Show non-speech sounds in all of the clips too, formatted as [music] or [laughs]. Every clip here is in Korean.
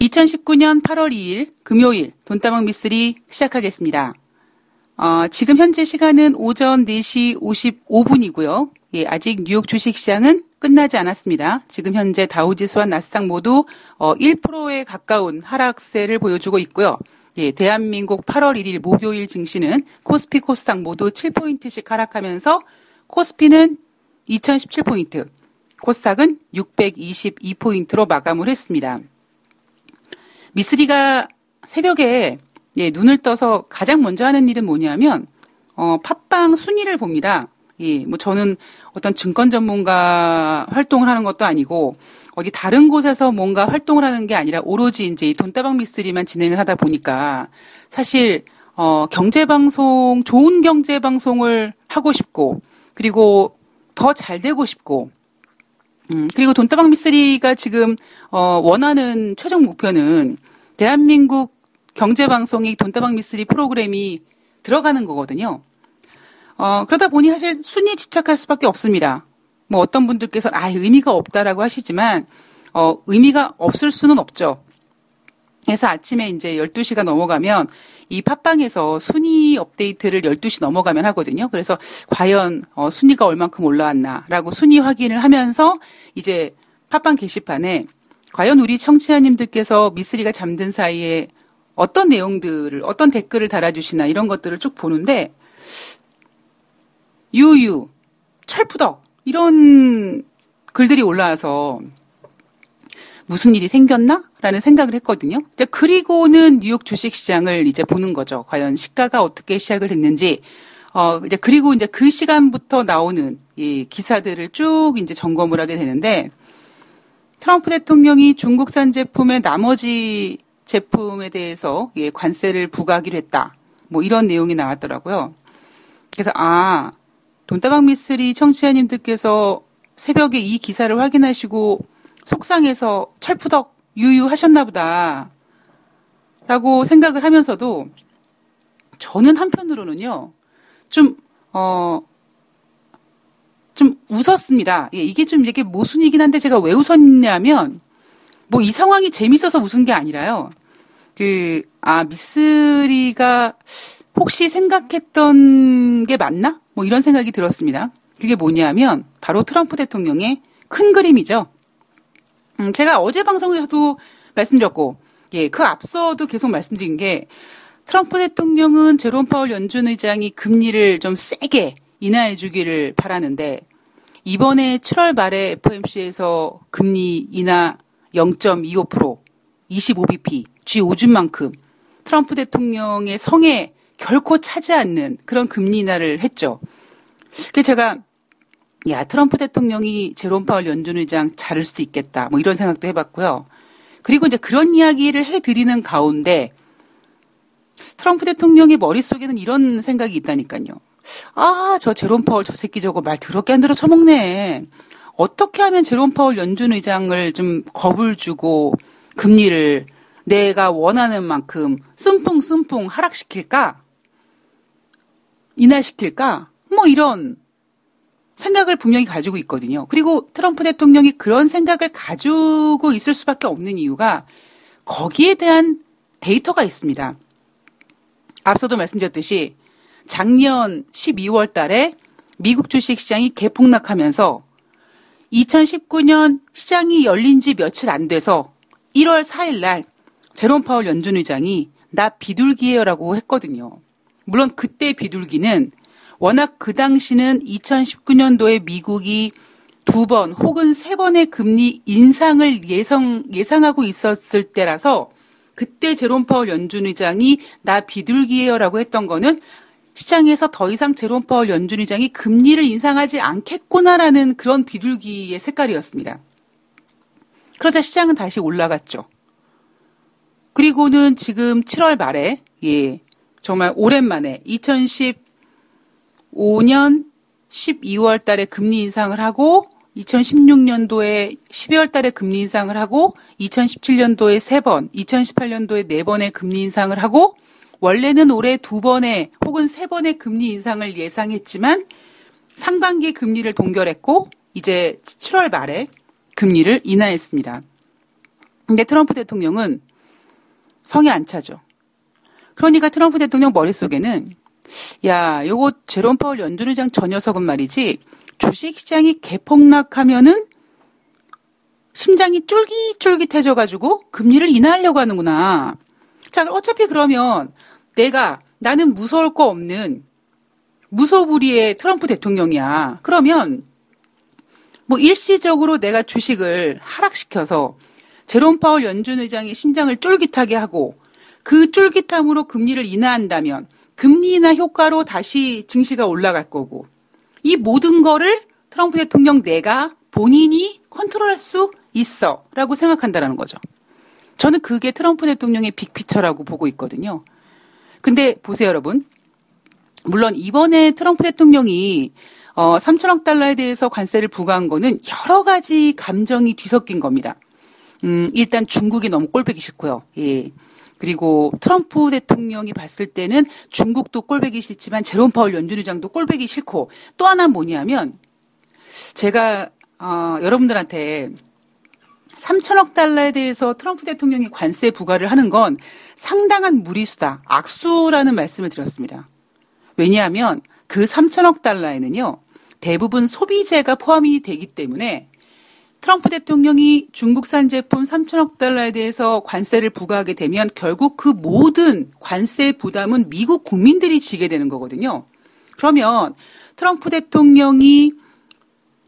2019년 8월 2일 금요일 돈다방 미쓰리 시작하겠습니다. 어, 지금 현재 시간은 오전 4시 55분이고요. 예, 아직 뉴욕 주식시장은 끝나지 않았습니다. 지금 현재 다우지수와 나스닥 모두 어, 1%에 가까운 하락세를 보여주고 있고요. 예, 대한민국 8월 1일 목요일 증시는 코스피 코스닥 모두 7포인트씩 하락하면서 코스피는 2017포인트, 코스닥은 622포인트로 마감을 했습니다. 미쓰리가 새벽에 예, 눈을 떠서 가장 먼저 하는 일은 뭐냐면 어, 팟빵 순위를 봅니다. 예, 뭐 저는 어떤 증권 전문가 활동을 하는 것도 아니고 어디 다른 곳에서 뭔가 활동을 하는 게 아니라 오로지 이제 돈다방 미쓰리만 진행을 하다 보니까 사실 어, 경제 방송 좋은 경제 방송을 하고 싶고 그리고 더 잘 되고 싶고 음, 그리고 돈다방 미쓰리가 지금 어, 원하는 최종 목표는 대한민국 경제방송이 돈다방 미쓰리 프로그램이 들어가는 거거든요. 어, 그러다 보니 사실 순위에 집착할 수밖에 없습니다. 뭐 어떤 분들께서 아 의미가 없다라고 하시지만 어, 의미가 없을 수는 없죠. 그래서 아침에 이제 12시가 넘어가면 이 팟빵에서 순위 업데이트를 12시 넘어가면 하거든요. 그래서 과연 어, 순위가 얼만큼 올라왔나라고 순위 확인을 하면서 이제 팟빵 게시판에 과연 우리 청취자님들께서 미쓰리가 잠든 사이에 어떤 내용들을 어떤 댓글을 달아주시나 이런 것들을 쭉 보는데 유유 철푸덕 이런 글들이 올라와서 무슨 일이 생겼나? 라는 생각을 했거든요. 그리고는 뉴욕 주식 시장을 이제 보는 거죠. 과연 시가가 어떻게 시작을 했는지. 어, 이제 그리고 이제 그 시간부터 나오는 이 기사들을 쭉 이제 점검을 하게 되는데 트럼프 대통령이 중국산 제품의 나머지 제품에 대해서 예, 관세를 부과하기로 했다. 뭐 이런 내용이 나왔더라고요. 그래서 아, 돈다방 미쓰리 청취자님들께서 새벽에 이 기사를 확인하시고 속상해서 철푸덕 유유하셨나 보다. 라고 생각을 하면서도 저는 한편으로는요, 좀, 어, 좀 웃었습니다. 예, 이게 좀 이게 모순이긴 한데 제가 왜 웃었냐면, 뭐 이 상황이 재밌어서 웃은 게 아니라요. 그, 아, 미쓰리가 혹시 생각했던 게 맞나? 뭐 이런 생각이 들었습니다. 그게 뭐냐면, 바로 트럼프 대통령의 큰 그림이죠. 음, 제가 어제 방송에서도 말씀드렸고, 예, 그 앞서도 계속 말씀드린 게 트럼프 대통령은 제롬 파월 연준 의장이 금리를 좀 세게 인하해 주기를 바라는데 이번에 7월 말에 FOMC에서 금리 인하 0.25% 25bp G5준만큼 트럼프 대통령의 성에 결코 차지 않는 그런 금리 인하를 했죠. 그 제가 야, 트럼프 대통령이 제롬 파월 연준 의장 자를 수도 있겠다. 뭐 이런 생각도 해봤고요. 그리고 이제 그런 이야기를 해드리는 가운데 트럼프 대통령의 머릿속에는 이런 생각이 있다니까요. 아, 저 제롬 파월 저 새끼 저거 말 더럽게 안 들어 처먹네. 어떻게 하면 제롬 파월 연준 의장을 좀 겁을 주고 금리를 내가 원하는 만큼 쏨풍쏨풍 하락시킬까? 인하시킬까? 뭐 이런 생각을 분명히 가지고 있거든요. 그리고 트럼프 대통령이 그런 생각을 가지고 있을 수밖에 없는 이유가 거기에 대한 데이터가 있습니다. 앞서도 말씀드렸듯이 작년 12월 달에 미국 주식 시장이 개폭락하면서 2019년 시장이 열린 지 며칠 안 돼서 1월 4일 날 제롬 파월 연준 의장이 나 비둘기예요라고 했거든요. 물론 그때 비둘기는 워낙 그 당시는 2019년도에 미국이 두 번 혹은 세 번의 금리 인상을 예상, 예상하고 있었을 때라서 그때 제롬 파월 연준 의장이 나 비둘기예요라고 했던 거는 시장에서 더 이상 제롬 파월 연준 의장이 금리를 인상하지 않겠구나라는 그런 비둘기의 색깔이었습니다. 그러자 시장은 다시 올라갔죠. 그리고는 지금 7월 말에 예 정말 오랜만에 2010 5년 12월 달에 금리 인상을 하고 2016년도에 12월 달에 금리 인상을 하고 2017년도에 3번, 2018년도에 4번의 금리 인상을 하고 원래는 올해 2번의 혹은 3번의 금리 인상을 예상했지만 상반기 금리를 동결했고 이제 7월 말에 금리를 인하했습니다. 근데 트럼프 대통령은 성에 안 차죠. 그러니까 트럼프 대통령 머릿속에는 야, 요거 제롬 파월 연준 의장 저 녀석은 말이지 주식 시장이 개폭락하면은 심장이 쫄깃쫄깃해져 가지고 금리를 인하하려고 하는구나. 자, 어차피 그러면 내가 나는 무서울 거 없는 무소불위의 트럼프 대통령이야. 그러면 뭐 일시적으로 내가 주식을 하락시켜서 제롬 파월 연준 의장의 심장을 쫄깃하게 하고 그 쫄깃함으로 금리를 인하한다면 금리 인하 효과로 다시 증시가 올라갈 거고 이 모든 거를 트럼프 대통령 내가 본인이 컨트롤할 수 있어라고 생각한다라는 거죠. 저는 그게 트럼프 대통령의 빅피처라고 보고 있거든요. 근데 보세요, 여러분. 물론 이번에 트럼프 대통령이 어, 3천억 달러에 대해서 관세를 부과한 거는 여러 가지 감정이 뒤섞인 겁니다. 음, 일단 중국이 너무 꼴보기 싫고요. 예. 그리고 트럼프 대통령이 봤을 때는 중국도 꼴보기 싫지만 제롬 파월 연준 의장도 꼴보기 싫고 또 하나 뭐냐면 제가 어, 여러분들한테 3천억 달러에 대해서 트럼프 대통령이 관세 부과를 하는 건 상당한 무리수다. 악수라는 말씀을 드렸습니다. 왜냐하면 그 3천억 달러에는요. 대부분 소비재가 포함이 되기 때문에 트럼프 대통령이 중국산 제품 3천억 달러에 대해서 관세를 부과하게 되면 결국 그 모든 관세 부담은 미국 국민들이 지게 되는 거거든요. 그러면 트럼프 대통령이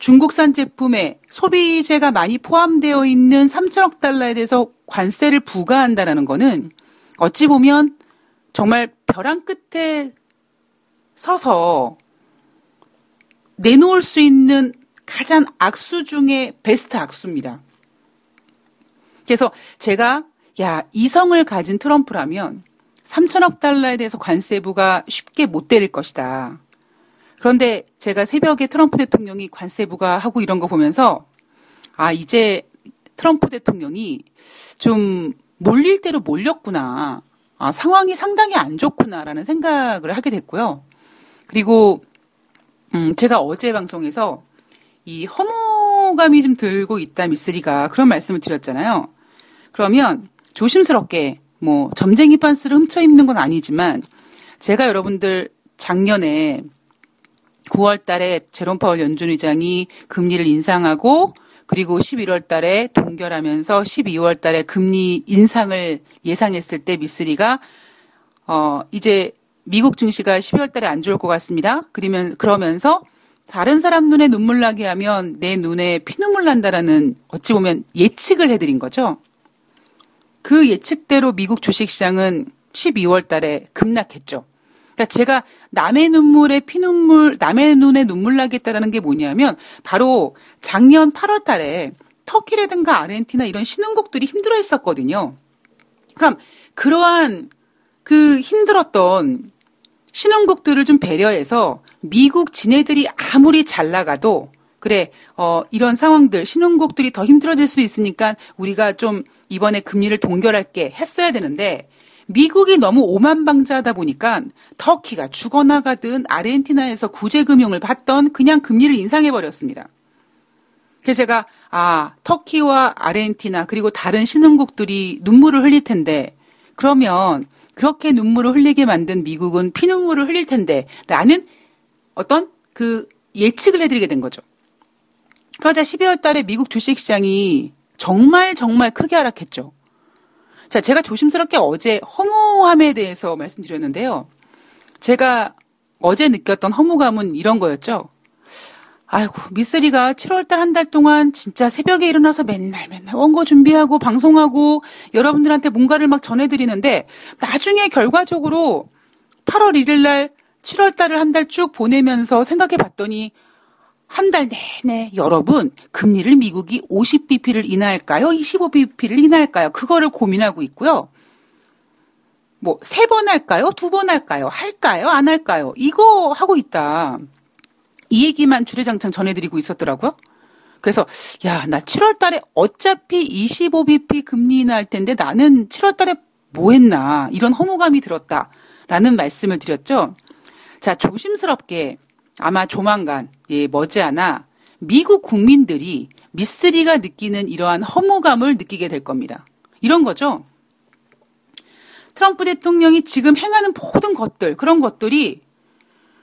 중국산 제품에 소비재가 많이 포함되어 있는 3천억 달러에 대해서 관세를 부과한다라는 거는 어찌 보면 정말 벼랑 끝에 서서 내놓을 수 있는 가장 악수 중에 베스트 악수입니다. 그래서 제가 야 이성을 가진 트럼프라면 3천억 달러에 대해서 관세부가 쉽게 못 때릴 것이다. 그런데 제가 새벽에 트럼프 대통령이 관세 부과하고 이런 거 보면서 아 이제 트럼프 대통령이 좀 몰릴 대로 몰렸구나. 아, 상황이 상당히 안 좋구나라는 생각을 하게 됐고요. 그리고 음, 제가 어제 방송에서 이 허무감이 좀 들고 있다 미쓰리가 그런 말씀을 드렸잖아요. 그러면 조심스럽게 뭐 점쟁이 반스를 훔쳐 입는 건 아니지만 제가 여러분들 작년에 9월 달에 제롬 파월 연준 의장이 금리를 인상하고 그리고 11월 달에 동결하면서 12월 달에 금리 인상을 예상했을 때 미쓰리가 어 이제 미국 증시가 12월 달에 안 좋을 것 같습니다. 그러면 그러면서 다른 사람 눈에 눈물 나게 하면 내 눈에 피눈물 난다라는 어찌 보면 예측을 해드린 거죠. 그 예측대로 미국 주식시장은 12월 달에 급락했죠. 그러니까 제가 남의 눈물에 피눈물, 남의 눈에 눈물 나겠다라는 게 뭐냐면 바로 작년 8월 달에 터키라든가 아르헨티나 이런 신흥국들이 힘들어 했었거든요. 그럼 그러한 그 힘들었던 신흥국들을 좀 배려해서 미국 지네들이 아무리 잘 나가도 그래, 어, 이런 상황들, 신흥국들이 더 힘들어질 수 있으니까 우리가 좀 이번에 금리를 동결할게 했어야 되는데 미국이 너무 오만방자하다 보니까 터키가 죽어나가든 아르헨티나에서 구제금융을 받던 그냥 금리를 인상해버렸습니다. 그래서 제가, 아, 터키와 아르헨티나 그리고 다른 신흥국들이 눈물을 흘릴 텐데, 그러면 그렇게 눈물을 흘리게 만든 미국은 피눈물을 흘릴 텐데, 라는 어떤 그 예측을 해드리게 된 거죠. 그러자 12월 달에 미국 주식시장이 정말 정말 크게 하락했죠. 자, 제가 조심스럽게 어제 허무함에 대해서 말씀드렸는데요. 제가 어제 느꼈던 허무감은 이런 거였죠. 아이고, 미쓰리가 7월달 한 달 동안 진짜 새벽에 일어나서 맨날 맨날 원고 준비하고 방송하고 여러분들한테 뭔가를 막 전해드리는데 나중에 결과적으로 8월 1일 날 7월달을 한 달 쭉 보내면서 생각해 봤더니 한 달 내내 여러분 금리를 미국이 50bp를 인하할까요? 25bp를 인하할까요? 그거를 고민하고 있고요. 뭐 세 번 할까요? 두 번 할까요? 할까요? 안 할까요? 이거 하고 있다. 이 얘기만 주례장창 전해드리고 있었더라고요. 그래서 야 나 7월 달에 어차피 25bp 금리 인하할 텐데 나는 7월 달에 뭐 했나 이런 허무감이 들었다라는 말씀을 드렸죠. 자 조심스럽게 아마 조만간 예, 머지않아 미국 국민들이 미쓰리가 느끼는 이러한 허무감을 느끼게 될 겁니다. 이런 거죠. 트럼프 대통령이 지금 행하는 모든 것들, 그런 것들이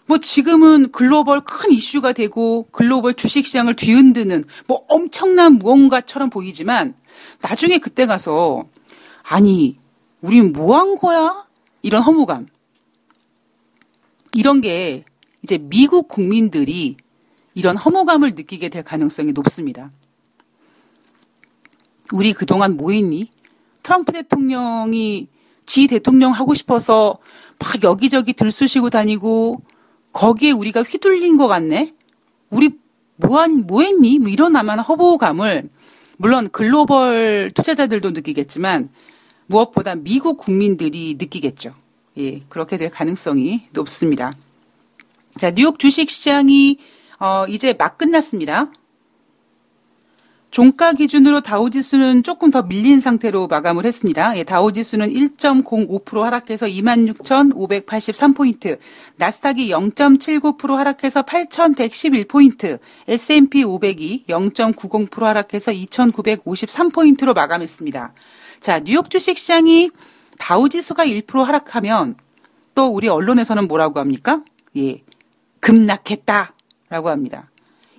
뭐 지금은 글로벌 큰 이슈가 되고 글로벌 주식 시장을 뒤흔드는 뭐 엄청난 무언가처럼 보이지만 나중에 그때 가서 아니, 우린 뭐 한 거야? 이런 허무감. 이런 게 이제 미국 국민들이 이런 허무감을 느끼게 될 가능성이 높습니다. 우리 그동안 뭐 했니? 트럼프 대통령이 지 대통령 하고 싶어서 막 여기저기 들쑤시고 다니고 거기에 우리가 휘둘린 것 같네? 우리 뭐한, 뭐 했니? 뭐 이런 아마 허무감을 물론 글로벌 투자자들도 느끼겠지만 무엇보다 미국 국민들이 느끼겠죠. 예, 그렇게 될 가능성이 높습니다. 자, 뉴욕 주식 시장이 어, 이제 막 끝났습니다. 종가 기준으로 다우지수는 조금 더 밀린 상태로 마감을 했습니다. 예, 다우지수는 1.05% 하락해서 26,583포인트, 나스닥이 0.79% 하락해서 8,111포인트, S&P 500이 0.90% 하락해서 2,953포인트로 마감했습니다. 자, 뉴욕 주식 시장이 다우지수가 1% 하락하면 또 우리 언론에서는 뭐라고 합니까? 예. 급락했다라고 합니다.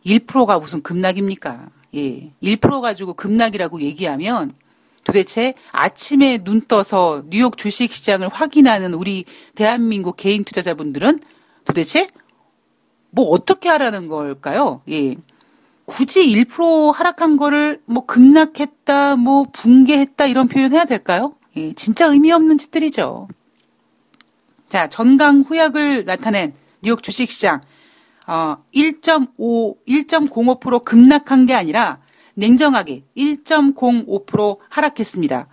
1%가 무슨 급락입니까? 예. 1% 가지고 급락이라고 얘기하면 도대체 아침에 눈 떠서 뉴욕 주식 시장을 확인하는 우리 대한민국 개인 투자자분들은 도대체 뭐 어떻게 하라는 걸까요? 예. 굳이 1% 하락한 거를 뭐 급락했다, 뭐 붕괴했다 이런 표현 해야 될까요? 예, 진짜 의미 없는 짓들이죠. 자, 전강 후약을 나타낸 뉴욕 주식시장 어, 1.5, 1.05% 급락한 게 아니라 냉정하게 1.05% 하락했습니다.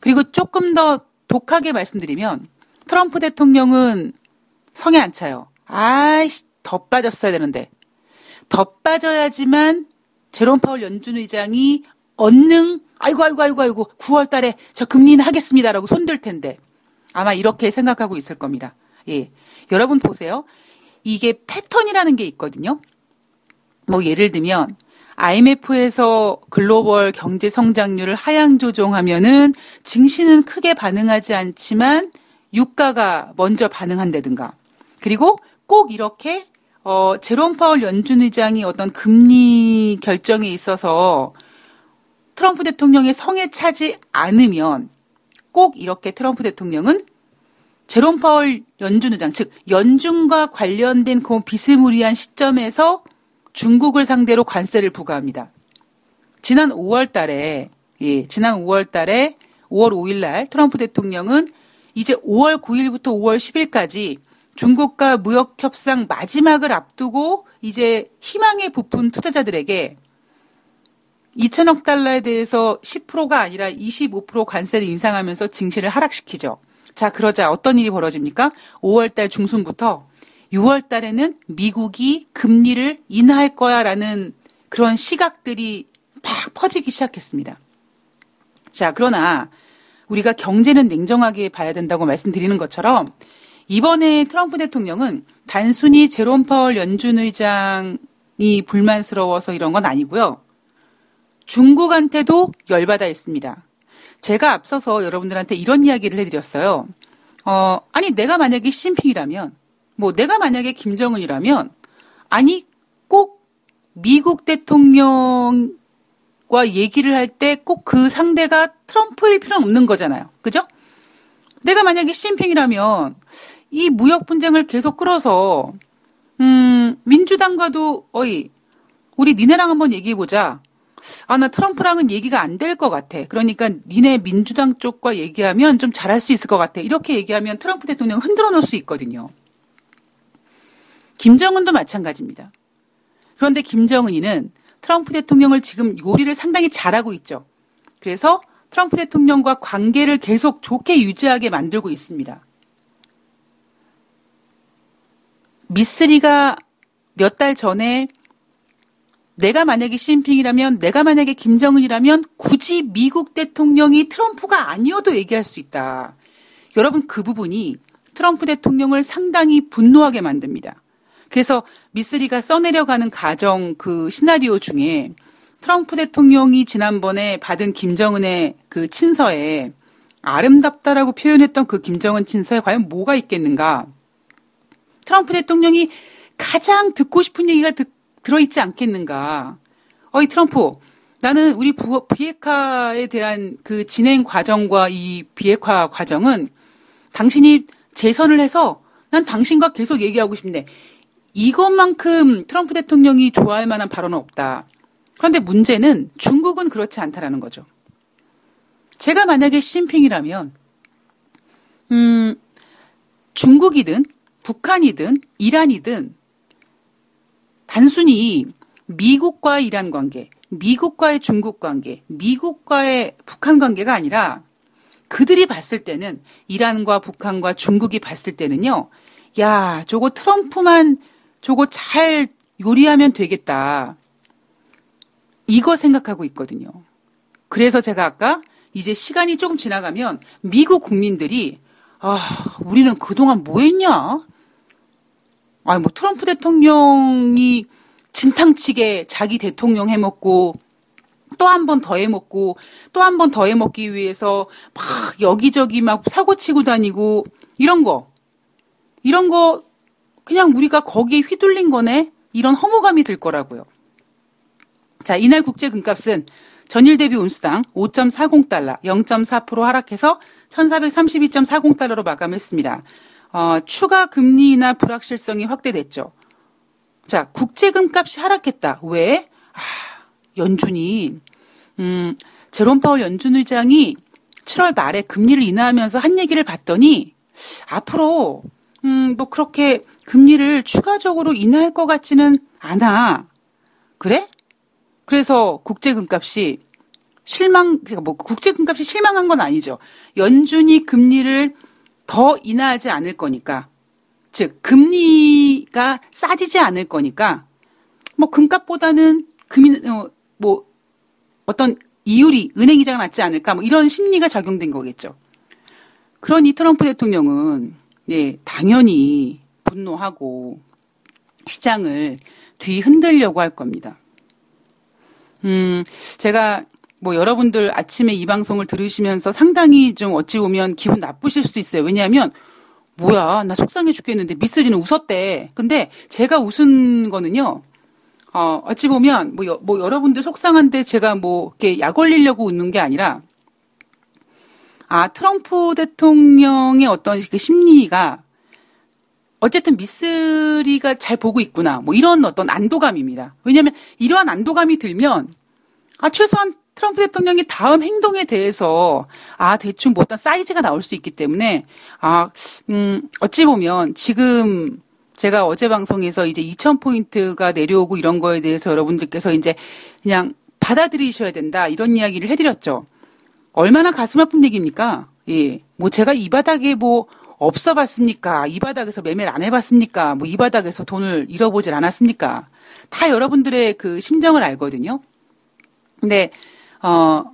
그리고 조금 더 독하게 말씀드리면 트럼프 대통령은 성에 안 차요. 아이씨, 더 빠졌어야 되는데. 더 빠져야지만 제롬 파월 연준 의장이 언능 아이고 아이고 아이고 아이고 9월 달에 저 금리는 하겠습니다라고 손들 텐데 아마 이렇게 생각하고 있을 겁니다. 예. 여러분 보세요. 이게 패턴이라는 게 있거든요. 뭐 예를 들면 IMF에서 글로벌 경제 성장률을 하향 조정하면은 증시는 크게 반응하지 않지만 유가가 먼저 반응한다든가. 그리고 꼭 이렇게 어 제롬 파월 연준 의장이 어떤 금리 결정에 있어서 트럼프 대통령의 성에 차지 않으면 꼭 이렇게 트럼프 대통령은 제롬 파월 연준 의장, 즉 연준과 관련된 그 비스무리한 시점에서 중국을 상대로 관세를 부과합니다. 지난 5월 달에 예, 지난 5월 달에 5월 5일 날 트럼프 대통령은 이제 5월 9일부터 5월 10일까지 중국과 무역 협상 마지막을 앞두고 이제 희망에 부푼 투자자들에게 2천억 달러에 대해서 10%가 아니라 25% 관세를 인상하면서 증시를 하락시키죠. 자, 그러자 어떤 일이 벌어집니까? 5월 달 중순부터 6월 달에는 미국이 금리를 인하할 거야라는 그런 시각들이 막 퍼지기 시작했습니다. 자, 그러나 우리가 경제는 냉정하게 봐야 된다고 말씀드리는 것처럼 이번에 트럼프 대통령은 단순히 제롬 파월 연준 의장이 불만스러워서 이런 건 아니고요. 중국한테도 열받아 있습니다. 제가 앞서서 여러분들한테 이런 이야기를 해드렸어요. 어, 아니, 내가 만약에 시진핑이라면, 뭐, 내가 만약에 김정은이라면, 아니, 꼭 미국 대통령과 얘기를 할 때 꼭 그 상대가 트럼프일 필요는 없는 거잖아요. 그죠? 내가 만약에 시진핑이라면, 이 무역 분쟁을 계속 끌어서, 음, 민주당과도, 어이, 우리 니네랑 한번 얘기해보자. 아, 나 트럼프랑은 얘기가 안 될 것 같아. 그러니까 니네 민주당 쪽과 얘기하면 좀 잘할 수 있을 것 같아. 이렇게 얘기하면 트럼프 대통령 흔들어 놓을 수 있거든요. 김정은도 마찬가지입니다. 그런데 김정은이는 트럼프 대통령을 지금 요리를 상당히 잘하고 있죠. 그래서 트럼프 대통령과 관계를 계속 좋게 유지하게 만들고 있습니다. 미쓰리가 몇 달 전에 내가 만약에 시진핑이라면, 내가 만약에 김정은이라면 굳이 미국 대통령이 트럼프가 아니어도 얘기할 수 있다. 여러분 그 부분이 트럼프 대통령을 상당히 분노하게 만듭니다. 그래서 미쓰리가 써내려가는 가정 그 시나리오 중에 트럼프 대통령이 지난번에 받은 김정은의 그 친서에 아름답다라고 표현했던 그 김정은 친서에 과연 뭐가 있겠는가? 트럼프 대통령이 가장 듣고 싶은 얘기가 드, 들어있지 않겠는가? 어이 트럼프, 나는 우리 부, 비핵화에 대한 그 진행 과정과 이 비핵화 과정은 당신이 재선을 해서 난 당신과 계속 얘기하고 싶네. 이것만큼 트럼프 대통령이 좋아할 만한 발언은 없다. 그런데 문제는 중국은 그렇지 않다라는 거죠. 제가 만약에 시진핑이라면, 음, 중국이든 북한이든 이란이든 단순히 미국과의 이란 관계, 미국과의 중국 관계, 미국과의 북한 관계가 아니라 그들이 봤을 때는 이란과 북한과 중국이 봤을 때는요. 야, 저거 트럼프만 저거 잘 요리하면 되겠다. 이거 생각하고 있거든요. 그래서 제가 아까 이제 시간이 조금 지나가면 미국 국민들이 아, 우리는 그동안 뭐 했냐? 아, 뭐 트럼프 대통령이 진탕치게 자기 대통령 해먹고 또 한 번 더 해먹고 또 한 번 더 해먹기 위해서 막 여기저기 막 사고 치고 다니고 이런 거 이런 거 그냥 우리가 거기에 휘둘린 거네 이런 허무감이 들 거라고요. 자 이날 국제 금값은 전일 대비 온수당 5.40달러 0.4% 하락해서 1432.40달러로 마감했습니다. 어, 추가 금리나 불확실성이 확대됐죠. 자, 국제금값이 하락했다. 왜? 아, 연준이 음, 제롬 파월 연준 의장이 7월 말에 금리를 인하하면서 한 얘기를 봤더니 앞으로 음, 뭐 그렇게 금리를 추가적으로 인하할 것 같지는 않아. 그래? 그래서 국제금값이 실망, 그러니까 뭐 국제금값이 실망한 건 아니죠. 연준이 금리를 더 인하하지 않을 거니까. 즉 금리가 싸지지 않을 거니까 뭐 금값보다는 금이 어, 뭐 어떤 이율이 은행 이자가 낫지 않을까 뭐 이런 심리가 작용된 거겠죠. 그러니 트럼프 대통령은 예, 당연히 분노하고 시장을 뒤 흔들려고 할 겁니다. 음, 제가 뭐 여러분들 아침에 이 방송을 들으시면서 상당히 좀 어찌 보면 기분 나쁘실 수도 있어요. 왜냐하면 뭐야, 나 속상해 죽겠는데 미쓰리는 웃었대. 근데 제가 웃은 거는요, 어, 어찌 보면, 뭐, 여, 뭐, 여러분들 속상한데 제가 뭐, 이렇게 약 올리려고 웃는 게 아니라, 아, 트럼프 대통령의 어떤 그 심리가, 어쨌든 미쓰리가 잘 보고 있구나. 뭐, 이런 어떤 안도감입니다. 왜냐면, 이러한 안도감이 들면, 아, 최소한 트럼프 대통령이 다음 행동에 대해서 아 대충 뭐 어떤 사이즈가 나올 수 있기 때문에 아 음 어찌 보면 지금 제가 어제 방송에서 이제 2,000포인트가 내려오고 이런 거에 대해서 여러분들께서 이제 그냥 받아들이셔야 된다 이런 이야기를 해드렸죠. 얼마나 가슴 아픈 얘기입니까? 예. 뭐 제가 이 바닥에 뭐 없어 봤습니까? 이 바닥에서 매매를 안 해봤습니까? 뭐 이 바닥에서 돈을 잃어보질 않았습니까? 다 여러분들의 그 심정을 알거든요. 근데 어,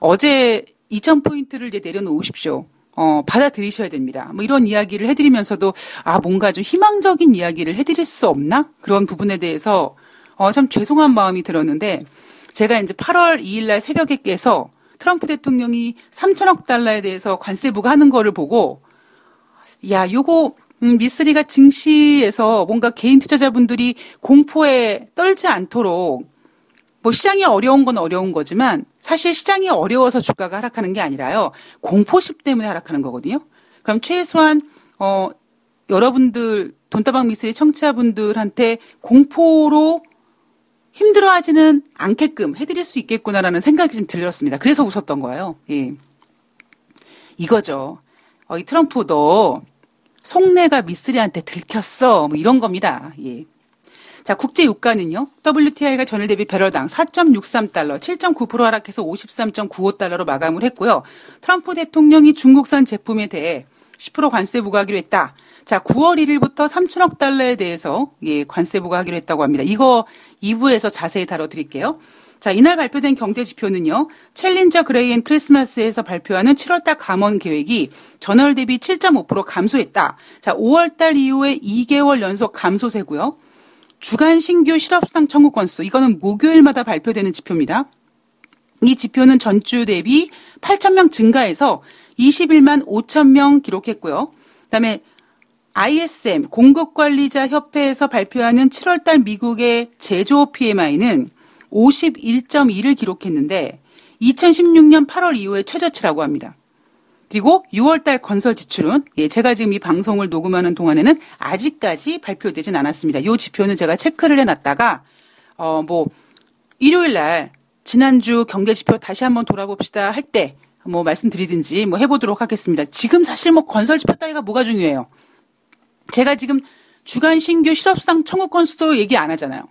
어제 2,000포인트를 이제 내려놓으십시오. 어, 받아들이셔야 됩니다. 뭐 이런 이야기를 해드리면서도, 아, 뭔가 좀 희망적인 이야기를 해드릴 수 없나? 그런 부분에 대해서, 어, 참 죄송한 마음이 들었는데, 제가 이제 8월 2일 날 새벽에 깨서 트럼프 대통령이 3천억 달러에 대해서 관세 부과하는 거를 보고, 야, 요거, 음, 미쓰리가 증시에서 뭔가 개인 투자자분들이 공포에 떨지 않도록 뭐 시장이 어려운 건 어려운 거지만 사실 시장이 어려워서 주가가 하락하는 게 아니라요. 공포심 때문에 하락하는 거거든요. 그럼 최소한 어 여러분들 돈다방 미스리 청취자분들한테 공포로 힘들어하지는 않게끔 해드릴 수 있겠구나라는 생각이 좀 들렸습니다. 그래서 웃었던 거예요. 예. 이거죠. 어, 이 트럼프 도 속내가 미스리한테 들켰어. 뭐 이런 겁니다. 예. 자, 국제 유가는요. WTI가 전일 대비 배럴당 4.63달러, 7.9% 하락해서 53.95달러로 마감을 했고요. 트럼프 대통령이 중국산 제품에 대해 10% 관세 부과하기로 했다. 자, 9월 1일부터 3천억 달러에 대해서 예, 관세 부과하기로 했다고 합니다. 이거 2부에서 자세히 다뤄 드릴게요. 자, 이날 발표된 경제 지표는요. 챌린저 그레이 앤 크리스마스에서 발표하는 7월달 감원 계획이 전월 대비 7.5% 감소했다. 자, 5월달 이후에 2개월 연속 감소세고요. 주간 신규 실업수당 청구 건수 이거는 목요일마다 발표되는 지표입니다. 이 지표는 전주 대비 8,000명 증가해서 21만 5,000명 기록했고요. 그다음에 ISM 공급관리자 협회에서 발표하는 7월달 미국의 제조 PMI는 51.2를 기록했는데 2016년 8월 이후에 최저치라고 합니다. 그리고 6월달 건설 지출은 예, 제가 지금 이 방송을 녹음하는 동안에는 아직까지 발표되진 않았습니다. 이 지표는 제가 체크를 해놨다가 어 뭐 일요일 날 지난주 경제 지표 다시 한번 돌아봅시다 할 때 뭐 말씀드리든지 뭐 해보도록 하겠습니다. 지금 사실 뭐 건설 지표 따위가 뭐가 중요해요. 제가 지금 주간 신규 실업상 청구 건수도 얘기 안 하잖아요.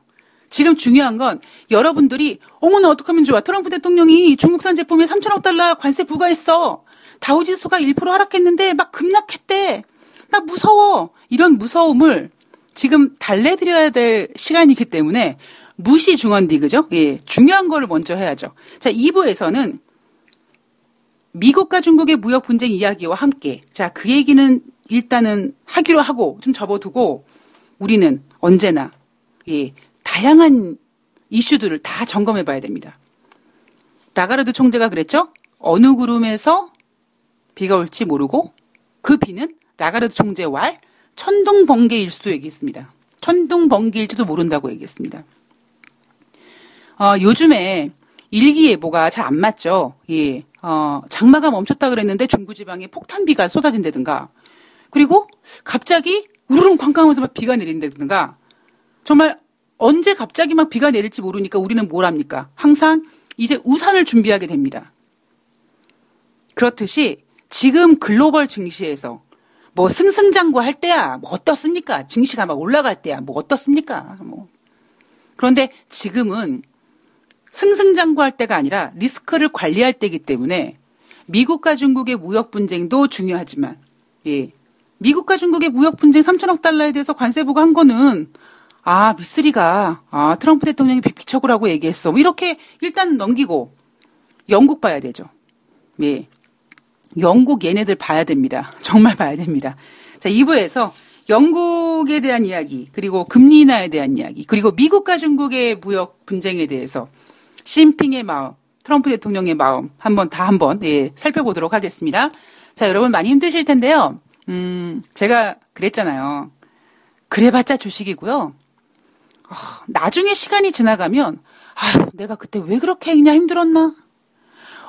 지금 중요한 건 여러분들이 어머나 어떡하면 좋아. 트럼프 대통령이 중국산 제품에 3천억 달러 관세 부과했어. 다우지수가 1% 하락했는데 막 급락했대. 나 무서워. 이런 무서움을 지금 달래드려야 될 시간이기 때문에 무시 중원디 그죠? 예, 중요한 거를 먼저 해야죠. 자, 2부에서는 미국과 중국의 무역 분쟁 이야기와 함께 자, 그 얘기는 일단은 하기로 하고 좀 접어두고 우리는 언제나 예, 다양한 이슈들을 다 점검해 봐야 됩니다. 라가르드 총재가 그랬죠? 어느 구름에서 비가 올지 모르고 그 비는 라가르드 총재 왈 천둥 번개일 수도 얘기했습니다. 천둥 번개일지도 모른다고 얘기했습니다. 어, 요즘에 일기예보가 잘 안 맞죠. 예. 어, 장마가 멈췄다 그랬는데 중부지방에 폭탄비가 쏟아진다든가. 그리고 갑자기 우르릉 쾅쾅하면서 막 비가 내린다든가. 정말 언제 갑자기 막 비가 내릴지 모르니까 우리는 뭘 합니까? 항상 이제 우산을 준비하게 됩니다. 그렇듯이 지금 글로벌 증시에서 뭐 승승장구 할 때야 뭐 어떻습니까? 증시가 막 올라갈 때야 뭐 어떻습니까? 뭐 그런데 지금은 승승장구 할 때가 아니라 리스크를 관리할 때이기 때문에 미국과 중국의 무역 분쟁도 중요하지만 예. 미국과 중국의 무역 분쟁 3천억 달러에 대해서 관세 부과한 거는 아, 미쓰리가 아, 트럼프 대통령이 빅픽처구라고 얘기했어. 뭐 이렇게 일단 넘기고 영국 봐야 되죠. 예. 영국 얘네들 봐야 됩니다. [laughs] 정말 봐야 됩니다. 자, 2부에서 영국에 대한 이야기, 그리고 금리 인하에 대한 이야기, 그리고 미국과 중국의 무역 분쟁에 대해서 심핑의 마음, 트럼프 대통령의 마음 한번 다 한번 예, 살펴보도록 하겠습니다. 자, 여러분 많이 힘드실 텐데요. 음, 제가 그랬잖아요. 그래봤자 주식이고요. 어, 나중에 시간이 지나가면 아, 내가 그때 왜 그렇게 했냐 힘들었나?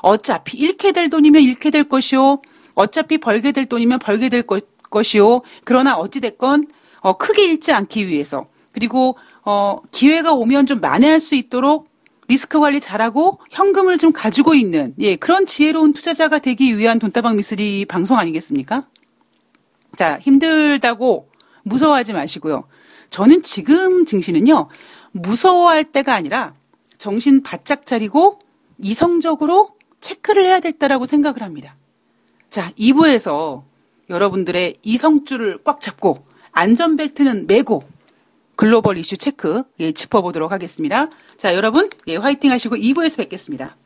어차피 잃게 될 돈이면 잃게 될 것이요. 어차피 벌게 될 돈이면 벌게 될 것, 것이요. 그러나 어찌됐건 어, 크게 잃지 않기 위해서 그리고 어, 기회가 오면 좀 만회할 수 있도록 리스크 관리 잘하고 현금을 좀 가지고 있는 예, 그런 지혜로운 투자자가 되기 위한 돈다방 미스리 방송 아니겠습니까? 자, 힘들다고 무서워하지 마시고요. 저는 지금 증시는요, 무서워할 때가 아니라 정신 바짝 차리고 이성적으로 체크를 해야 될 때라고 생각을 합니다. 자, 2부에서 여러분들의 이성줄을 꽉 잡고 안전벨트는 매고 글로벌 이슈 체크 예, 짚어보도록 하겠습니다. 자, 여러분 예, 화이팅 하시고 2부에서 뵙겠습니다.